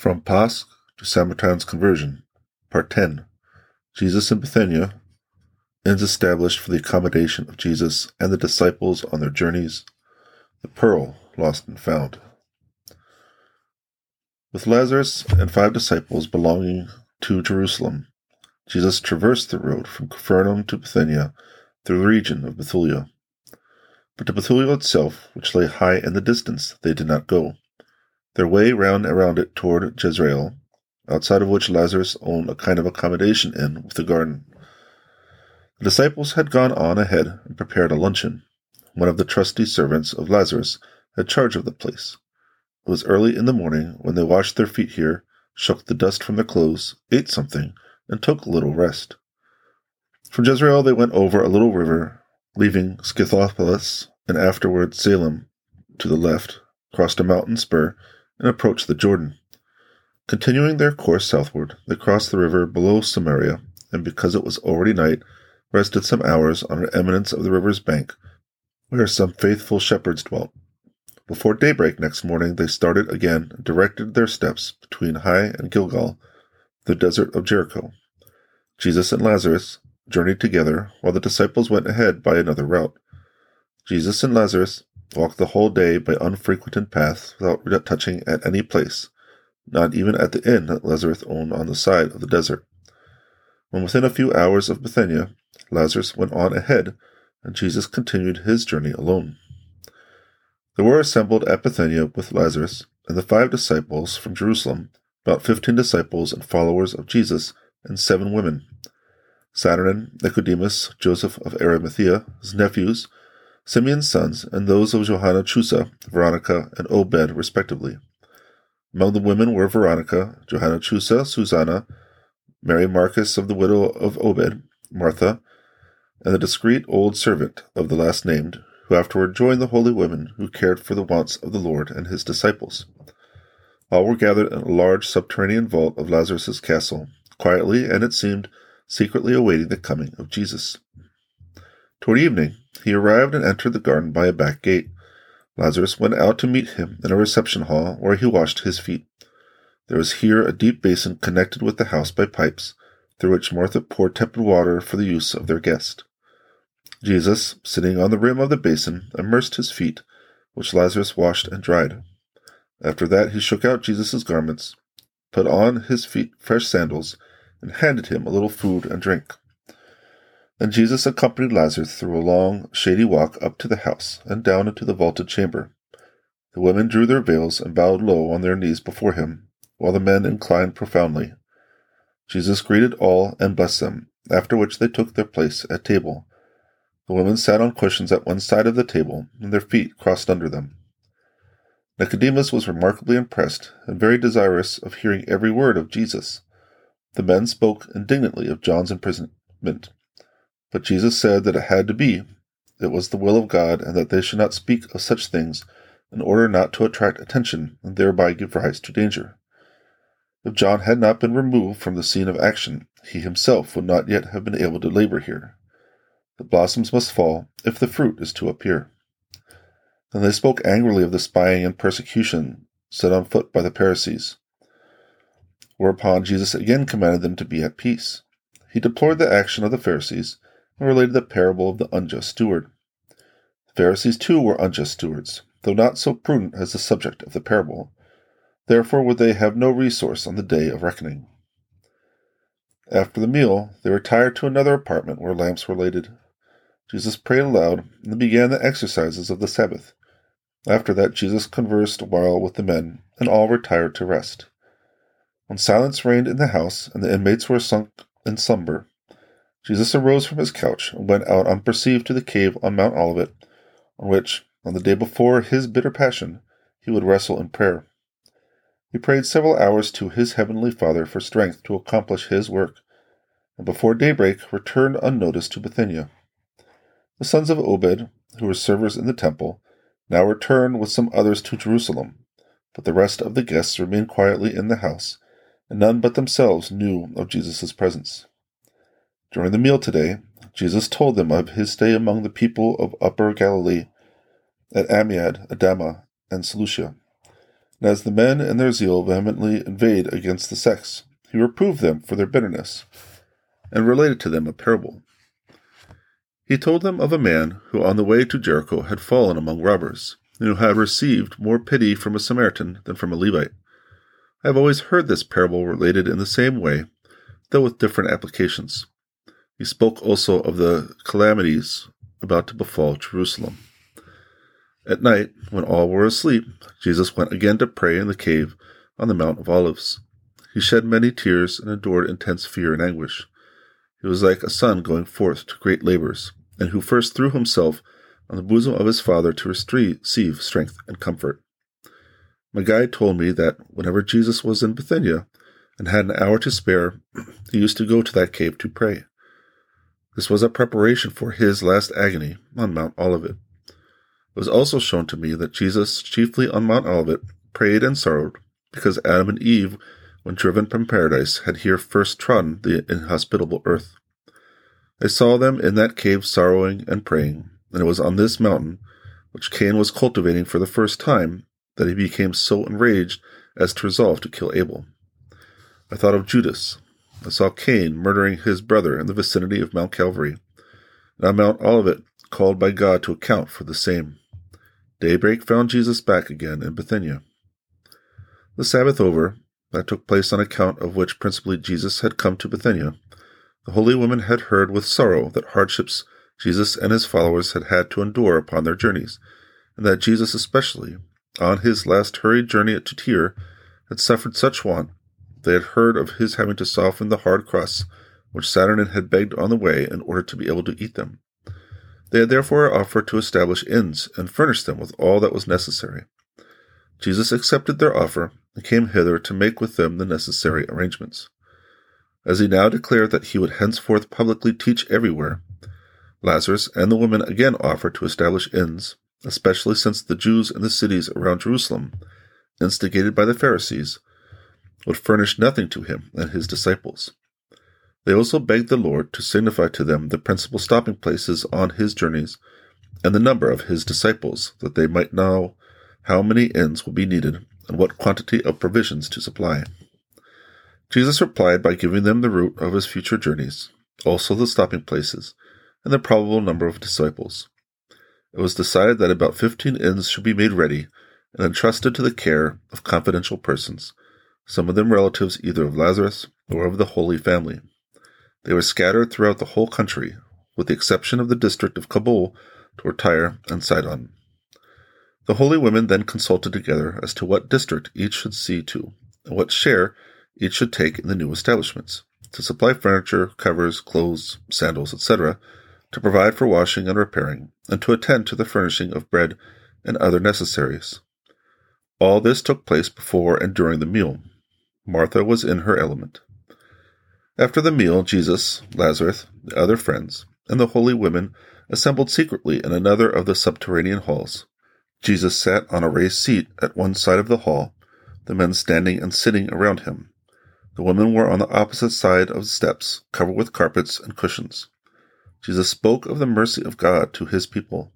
From Pasch to Samaritan's Conversion, Part 10 Jesus in Bethania, Inns established for the accommodation of Jesus and the disciples on their journeys, the pearl lost and found. With Lazarus and five disciples belonging to Jerusalem, Jesus traversed the road from Capernaum to Bethania through the region of Bethulia. But to Bethulia itself, which lay high in the distance, they did not go. Their way ran around it toward Jezreel, outside of which Lazarus owned a kind of accommodation inn with a garden. The disciples had gone on ahead and prepared a luncheon. One of the trusty servants of Lazarus had charge of the place. It was early in the morning when they washed their feet here, shook the dust from their clothes, ate something, and took a little rest. From Jezreel they went over a little river, leaving Scythopolis and afterward Salem to the left, crossed a mountain spur, and approached the Jordan. Continuing their course southward, they crossed the river below Samaria, and because it was already night, rested some hours on an eminence of the river's bank, where some faithful shepherds dwelt. Before daybreak next morning, they started again and directed their steps between Hai and Gilgal, the desert of Jericho. Jesus and Lazarus journeyed together, while the disciples went ahead by another route. Jesus and Lazarus walked the whole day by unfrequented paths without touching at any place, not even at the inn that Lazarus owned on the side of the desert. When within a few hours of Bethania, Lazarus went on ahead, and Jesus continued his journey alone. There were assembled at Bethania with Lazarus and the five disciples from Jerusalem, about fifteen disciples and followers of Jesus, and seven women. Saturnin, Nicodemus, Joseph of Arimathea, his nephews, Simeon's sons, and those of Johanna Chusa, Veronica, and Obed, respectively. Among the women were Veronica, Johanna Chusa, Susanna, Mary Marcus of the widow of Obed, Martha, and the discreet old servant of the last named, who afterward joined the holy women who cared for the wants of the Lord and his disciples. All were gathered in a large subterranean vault of Lazarus's castle, quietly, and it seemed, secretly awaiting the coming of Jesus. Toward evening, he arrived and entered the garden by a back gate. Lazarus went out to meet him in a reception hall where he washed his feet. There was here a deep basin connected with the house by pipes, through which Martha poured tepid water for the use of their guest. Jesus, sitting on the rim of the basin, immersed his feet, which Lazarus washed and dried. After that, he shook out Jesus' garments, put on his feet fresh sandals, and handed him a little food and drink. Then Jesus accompanied Lazarus through a long, shady walk up to the house and down into the vaulted chamber. The women drew their veils and bowed low on their knees before him, while the men inclined profoundly. Jesus greeted all and blessed them, after which they took their place at table. The women sat on cushions at one side of the table, and their feet crossed under them. Nicodemus was remarkably impressed and very desirous of hearing every word of Jesus. The men spoke indignantly of John's imprisonment, but Jesus said that it had to be. It was the will of God, and that they should not speak of such things in order not to attract attention and thereby give rise to danger. If John had not been removed from the scene of action, he himself would not yet have been able to labor here. The blossoms must fall if the fruit is to appear. Then they spoke angrily of the spying and persecution set on foot by the Pharisees. Whereupon Jesus again commanded them to be at peace. He deplored the action of the Pharisees and related the parable of the unjust steward. The Pharisees too were unjust stewards, though not so prudent as the subject of the parable. Therefore would they have no resource on the day of reckoning. After the meal, they retired to another apartment where lamps were lighted. Jesus prayed aloud and began the exercises of the Sabbath. After that, Jesus conversed a while with the men, and all retired to rest. When silence reigned in the house, and the inmates were sunk in slumber, Jesus arose from his couch and went out unperceived to the cave on Mount Olivet, on which, on the day before his bitter passion, he would wrestle in prayer. He prayed several hours to his heavenly Father for strength to accomplish his work, and before daybreak returned unnoticed to Bethania. The sons of Obed, who were servers in the temple, now returned with some others to Jerusalem, but the rest of the guests remained quietly in the house, and none but themselves knew of Jesus' presence. During the meal today, Jesus told them of his stay among the people of Upper Galilee, at Amiad, Adama, and Seleucia. And as the men in their zeal vehemently inveighed against the sects, he reproved them for their bitterness, and related to them a parable. He told them of a man who on the way to Jericho had fallen among robbers, and who had received more pity from a Samaritan than from a Levite. I have always heard this parable related in the same way, though with different applications. He spoke also of the calamities about to befall Jerusalem. At night, when all were asleep, Jesus went again to pray in the cave on the Mount of Olives. He shed many tears and endured intense fear and anguish. He was like a son going forth to great labors, and who first threw himself on the bosom of his father to receive strength and comfort. My guide told me that whenever Jesus was in Bethania and had an hour to spare, he used to go to that cave to pray. This was a preparation for his last agony on Mount Olivet. It was also shown to me that Jesus, chiefly on Mount Olivet, prayed and sorrowed because Adam and Eve, when driven from paradise, had here first trodden the inhospitable earth. I saw them in that cave sorrowing and praying, and it was on this mountain, which Cain was cultivating for the first time, that he became so enraged as to resolve to kill Abel. I thought of Judas. I saw Cain murdering his brother in the vicinity of Mount Calvary, and on Mount Olivet called by God to account for the same. Daybreak found Jesus back again in Bethania. The Sabbath over, that took place on account of which principally Jesus had come to Bethania, the holy women had heard with sorrow that hardships Jesus and his followers had had to endure upon their journeys, and that Jesus especially, on his last hurried journey to Tyre, had suffered such want. They had heard of his having to soften the hard crusts which Saturnin had begged on the way in order to be able to eat them. They had therefore offered to establish inns and furnish them with all that was necessary. Jesus accepted their offer and came hither to make with them the necessary arrangements. As he now declared that he would henceforth publicly teach everywhere, Lazarus and the women again offered to establish inns, especially since the Jews in the cities around Jerusalem, instigated by the Pharisees, would furnish nothing to him and his disciples. They also begged the Lord to signify to them the principal stopping places on his journeys and the number of his disciples, that they might know how many inns will be needed and what quantity of provisions to supply. Jesus replied by giving them the route of his future journeys, also the stopping places, and the probable number of disciples. It was decided that about fifteen inns should be made ready and entrusted to the care of confidential persons, some of them relatives either of Lazarus or of the Holy Family. They were scattered throughout the whole country, with the exception of the district of Kabul toward Tyre and Sidon. The holy women then consulted together as to what district each should see to, and what share each should take in the new establishments, to supply furniture, covers, clothes, sandals, etc., to provide for washing and repairing, and to attend to the furnishing of bread and other necessaries. All this took place before and during the meal. Martha was in her element. After the meal, Jesus, Lazarus, the other friends, and the holy women assembled secretly in another of the subterranean halls. Jesus sat on a raised seat at one side of the hall, the men standing and sitting around him. The women were on the opposite side of the steps, covered with carpets and cushions. Jesus spoke of the mercy of God to his people.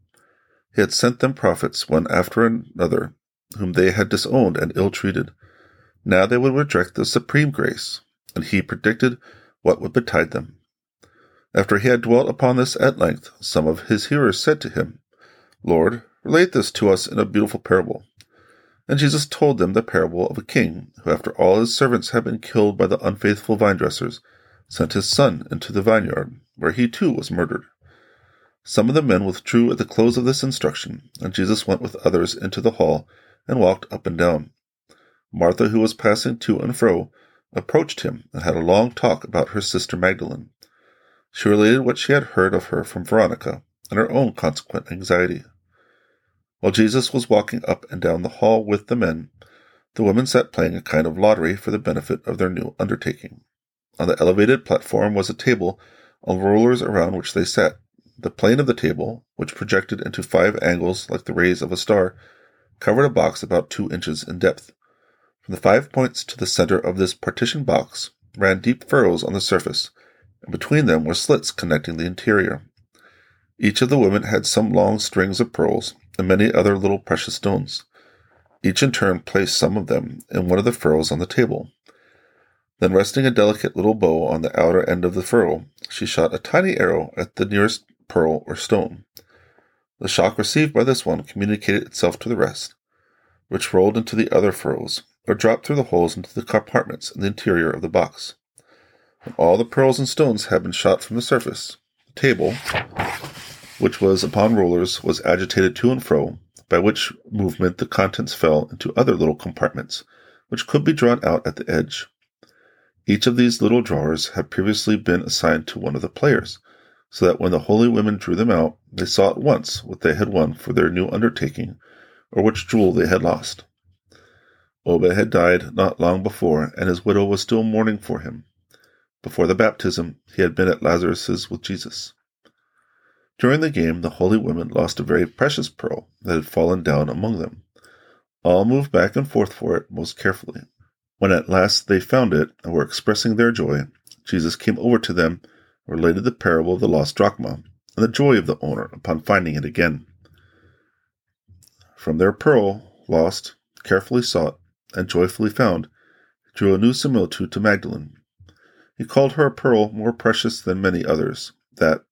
He had sent them prophets one after another, whom they had disowned and ill treated. Now they would reject the supreme grace, and he predicted what would betide them. After he had dwelt upon this at length, some of his hearers said to him, Lord, relate this to us in a beautiful parable. And Jesus told them the parable of a king who, after all his servants had been killed by the unfaithful vine dressers, sent his son into the vineyard, where he too was murdered. Some of the men withdrew at the close of this instruction, and Jesus went with others into the hall and walked up and down. Martha, who was passing to and fro, approached him and had a long talk about her sister Magdalene. She related what she had heard of her from Veronica and her own consequent anxiety. While Jesus was walking up and down the hall with the men, the women sat playing a kind of lottery for the benefit of their new undertaking. On the elevated platform was a table on rollers around which they sat. The plane of the table, which projected into five angles like the rays of a star, covered a box about two inches in depth. From the five points to the center of this partition box ran deep furrows on the surface, and between them were slits connecting the interior. Each of the women had some long strings of pearls and many other little precious stones. Each in turn placed some of them in one of the furrows on the table. Then, resting a delicate little bow on the outer end of the furrow, she shot a tiny arrow at the nearest pearl or stone. The shock received by this one communicated itself to the rest, which rolled into the other furrows, or dropped through the holes into the compartments in the interior of the box. When all the pearls and stones had been shot from the surface, the table, which was upon rollers, was agitated to and fro, by which movement the contents fell into other little compartments, which could be drawn out at the edge. Each of these little drawers had previously been assigned to one of the players, so that when the holy women drew them out, they saw at once what they had won for their new undertaking, or which jewel they had lost. Obed had died not long before, and his widow was still mourning for him. Before the baptism, he had been at Lazarus's with Jesus. During the game, the holy women lost a very precious pearl that had fallen down among them. All moved back and forth for it most carefully. When at last they found it and were expressing their joy, Jesus came over to them related the parable of the lost drachma and the joy of the owner upon finding it again. From their pearl, lost, carefully sought, and joyfully found, drew a new similitude to Magdalene. He called her a pearl more precious than many others, that,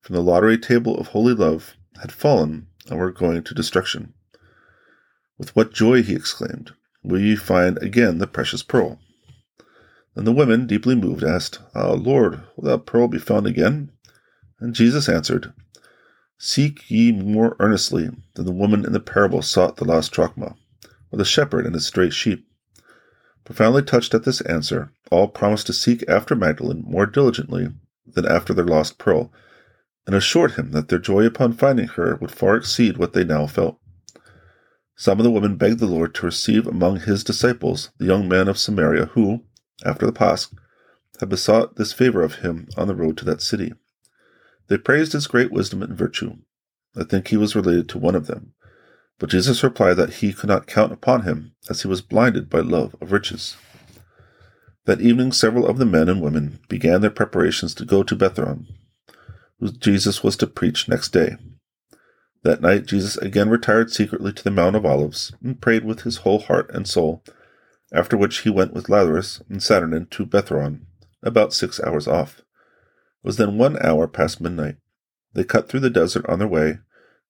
from the lottery table of holy love, had fallen and were going to destruction. With what joy, he exclaimed, will ye find again the precious pearl? Then the women, deeply moved, asked, Ah, Lord, will that pearl be found again? And Jesus answered, Seek ye more earnestly than the woman in the parable sought the lost drachma, or the shepherd and his stray sheep. Profoundly touched at this answer, all promised to seek after Magdalene more diligently than after their lost pearl, and assured him that their joy upon finding her would far exceed what they now felt. Some of the women begged the Lord to receive among his disciples the young man of Samaria who, after the Pasch, had besought this favor of him on the road to that city. They praised his great wisdom and virtue. I think he was related to one of them. But Jesus replied that he could not count upon him, as he was blinded by love of riches. That evening, several of the men and women began their preparations to go to Bethoron, where Jesus was to preach next day. That night Jesus again retired secretly to the Mount of Olives and prayed with his whole heart and soul, after which he went with Lazarus and Saturnin to Bethoron, about six hours off. It was then one hour past midnight. They cut through the desert on their way.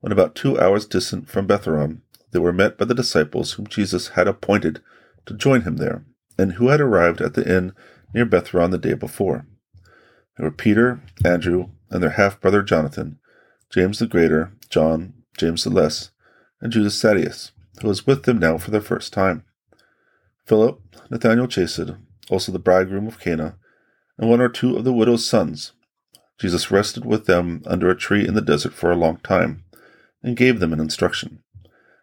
When about two hours distant from Bethoron, they were met by the disciples whom Jesus had appointed to join him there, and who had arrived at the inn near Bethoron the day before. They were Peter, Andrew, and their half brother Jonathan, James the Greater, John, James the Less, and Judas Thaddeus, who was with them now for the first time. Philip, Nathanael Chased, also the bridegroom of Cana, and one or two of the widow's sons. Jesus rested with them under a tree in the desert for a long time, and gave them an instruction.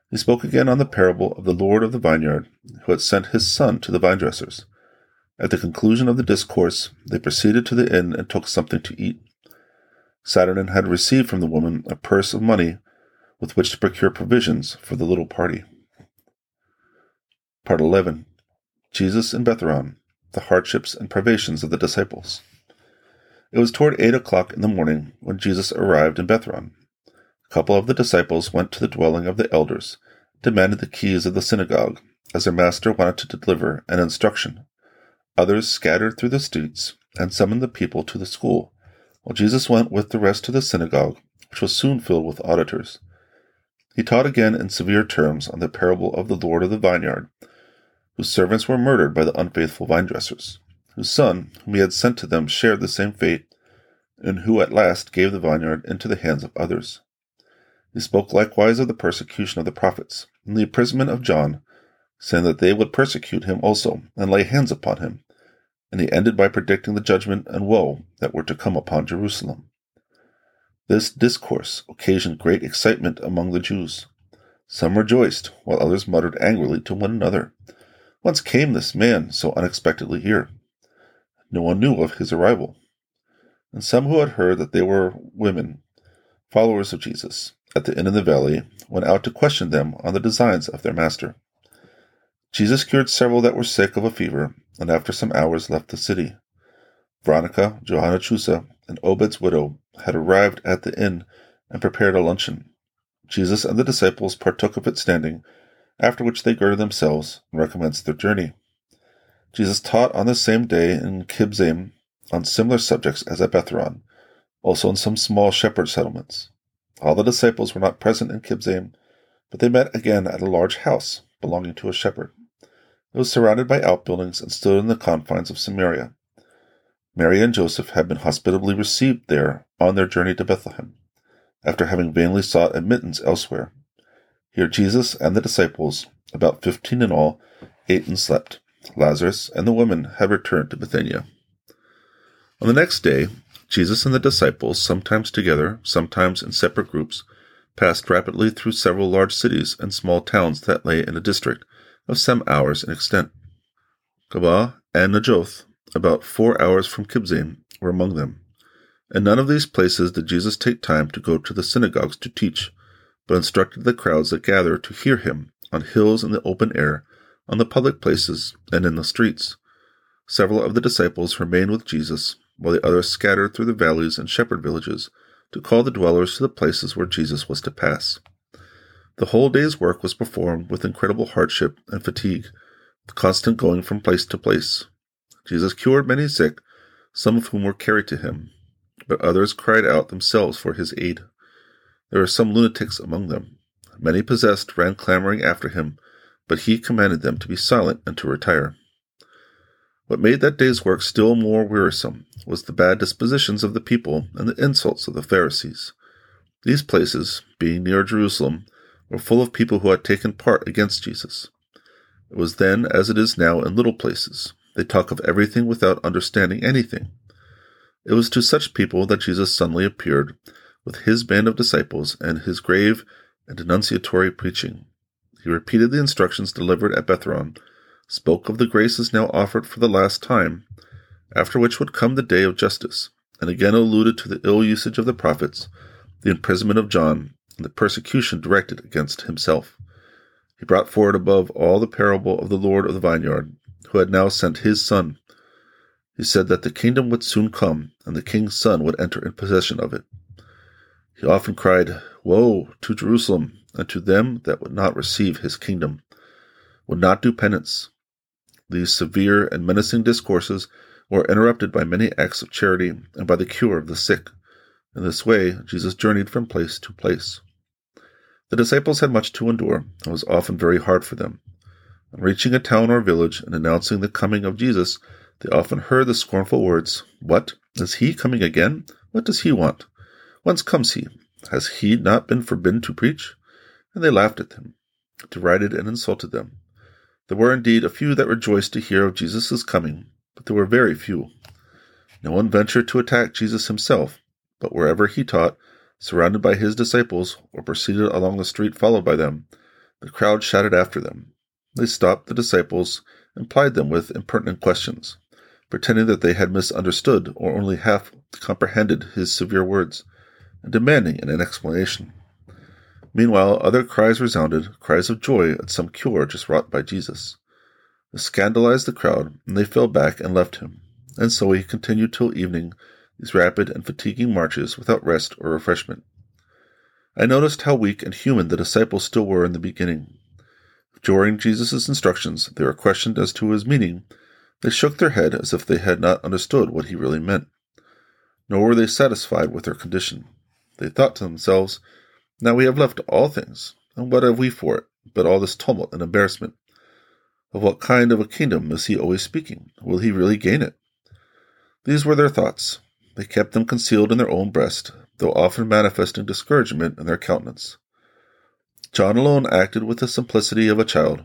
He spoke again on the parable of the Lord of the vineyard, who had sent his son to the vine dressers. At the conclusion of the discourse, they proceeded to the inn and took something to eat. Saturnin had received from the woman a purse of money with which to procure provisions for the little party. Part 11 Jesus in Bethoron The hardships and privations of the disciples. It was toward eight o'clock in the morning when Jesus arrived in Bethoron. A couple of the disciples went to the dwelling of the elders, demanded the keys of the synagogue, as their master wanted to deliver an instruction. Others scattered through the streets and summoned the people to the school while Jesus went with the rest to the synagogue, which was soon filled with auditors. He taught again in severe terms on the parable of the Lord of the vineyard, whose servants were murdered by the unfaithful vine dressers, whose son, whom he had sent to them, shared the same fate, and who at last gave the vineyard into the hands of others. He spoke likewise of the persecution of the prophets, and the imprisonment of John, saying that they would persecute him also, and lay hands upon him, and he ended by predicting the judgment and woe that were to come upon Jerusalem. This discourse occasioned great excitement among the Jews. Some rejoiced, while others muttered angrily to one another, Whence came this man so unexpectedly here? No one knew of his arrival. And some who had heard that they were women, followers of Jesus, at the inn in the valley, went out to question them on the designs of their master. Jesus cured several that were sick of a fever, and after some hours left the city. Veronica, Johanna Chusa, and Obed's widow had arrived at the inn and prepared a luncheon. Jesus and the disciples partook of it standing, after which they girded themselves and recommenced their journey. Jesus taught on the same day in Kibzaim on similar subjects as at Bethoron, also in some small shepherd settlements. All the disciples were not present in Kibzaim, but they met again at a large house belonging to a shepherd. It was surrounded by outbuildings and stood in the confines of Samaria. Mary and Joseph had been hospitably received there on their journey to Bethlehem, after having vainly sought admittance elsewhere. Here Jesus and the disciples, about fifteen in all, ate and slept. Lazarus and the woman had returned to Bethania. On the next day, Jesus and the disciples, sometimes together, sometimes in separate groups, passed rapidly through several large cities and small towns that lay in a district of some hours in extent. Gabaa and Najoth, about four hours from Kibzaim, were among them. In none of these places did Jesus take time to go to the synagogues to teach, but instructed the crowds that gathered to hear him on hills in the open air, on the public places, and in the streets. Several of the disciples remained with Jesus, while the others scattered through the valleys and shepherd villages to call the dwellers to the places where Jesus was to pass. The whole day's work was performed with incredible hardship and fatigue, with constant going from place to place. Jesus cured many sick, some of whom were carried to him, but others cried out themselves for his aid. There were some lunatics among them. Many possessed ran clamoring after him, but he commanded them to be silent and to retire. What made that day's work still more wearisome was the bad dispositions of the people and the insults of the Pharisees. These places, being near Jerusalem, were full of people who had taken part against Jesus. It was then as it is now in little places. They talk of everything without understanding anything. It was to such people that Jesus suddenly appeared with his band of disciples and his grave and denunciatory preaching. He repeated the instructions delivered at Bethoron, spoke of the graces now offered for the last time, after which would come the day of justice, and again alluded to the ill usage of the prophets, the imprisonment of John, and the persecution directed against himself. He brought forward above all the parable of the Lord of the vineyard, who had now sent his son he said that the kingdom would soon come, and the king's son would enter in possession of it. He often cried, Woe to Jerusalem, and to them that would not receive his kingdom, would not do penance. These severe and menacing discourses were interrupted by many acts of charity and by the cure of the sick. In this way, Jesus journeyed from place to place. The disciples had much to endure, and was often very hard for them. On reaching a town or village and announcing the coming of Jesus, they often heard the scornful words, What? Is he coming again? What does he want? Whence comes he? Has he not been forbidden to preach? And they laughed at them, derided and insulted them. There were indeed a few that rejoiced to hear of Jesus' coming, but there were very few. No one ventured to attack Jesus himself, but wherever he taught, surrounded by his disciples, or proceeded along the street followed by them, the crowd shouted after them. They stopped the disciples and plied them with impertinent questions pretending that they had misunderstood or only half comprehended his severe words, and demanding an explanation. Meanwhile, other cries resounded, cries of joy at some cure just wrought by Jesus. This scandalized the crowd, and they fell back and left him. And so he continued till evening these rapid and fatiguing marches without rest or refreshment. I noticed how weak and human the disciples still were in the beginning. During Jesus' instructions, they were questioned as to his meaning, they shook their head as if they had not understood what he really meant. Nor were they satisfied with their condition. They thought to themselves, Now we have left all things, and what have we for it but all this tumult and embarrassment? Of what kind of a kingdom is he always speaking? Will he really gain it? These were their thoughts. They kept them concealed in their own breast, though often manifesting discouragement in their countenance. John alone acted with the simplicity of a child.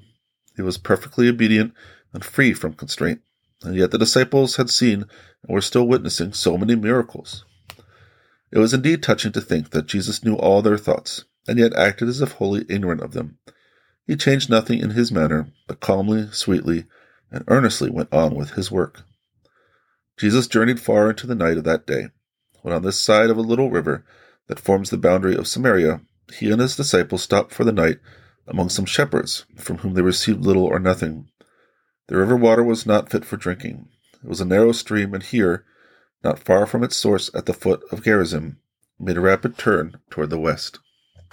He was perfectly obedient and free from constraint. And yet the disciples had seen and were still witnessing so many miracles. It was indeed touching to think that Jesus knew all their thoughts, and yet acted as if wholly ignorant of them. He changed nothing in his manner, but calmly, sweetly, and earnestly went on with his work. Jesus journeyed far into the night of that day. When on this side of a little river that forms the boundary of Samaria, he and his disciples stopped for the night among some shepherds, from whom they received little or nothing. The river water was not fit for drinking. It was a narrow stream, and here, not far from its source at the foot of Gerizim, made a rapid turn toward the west.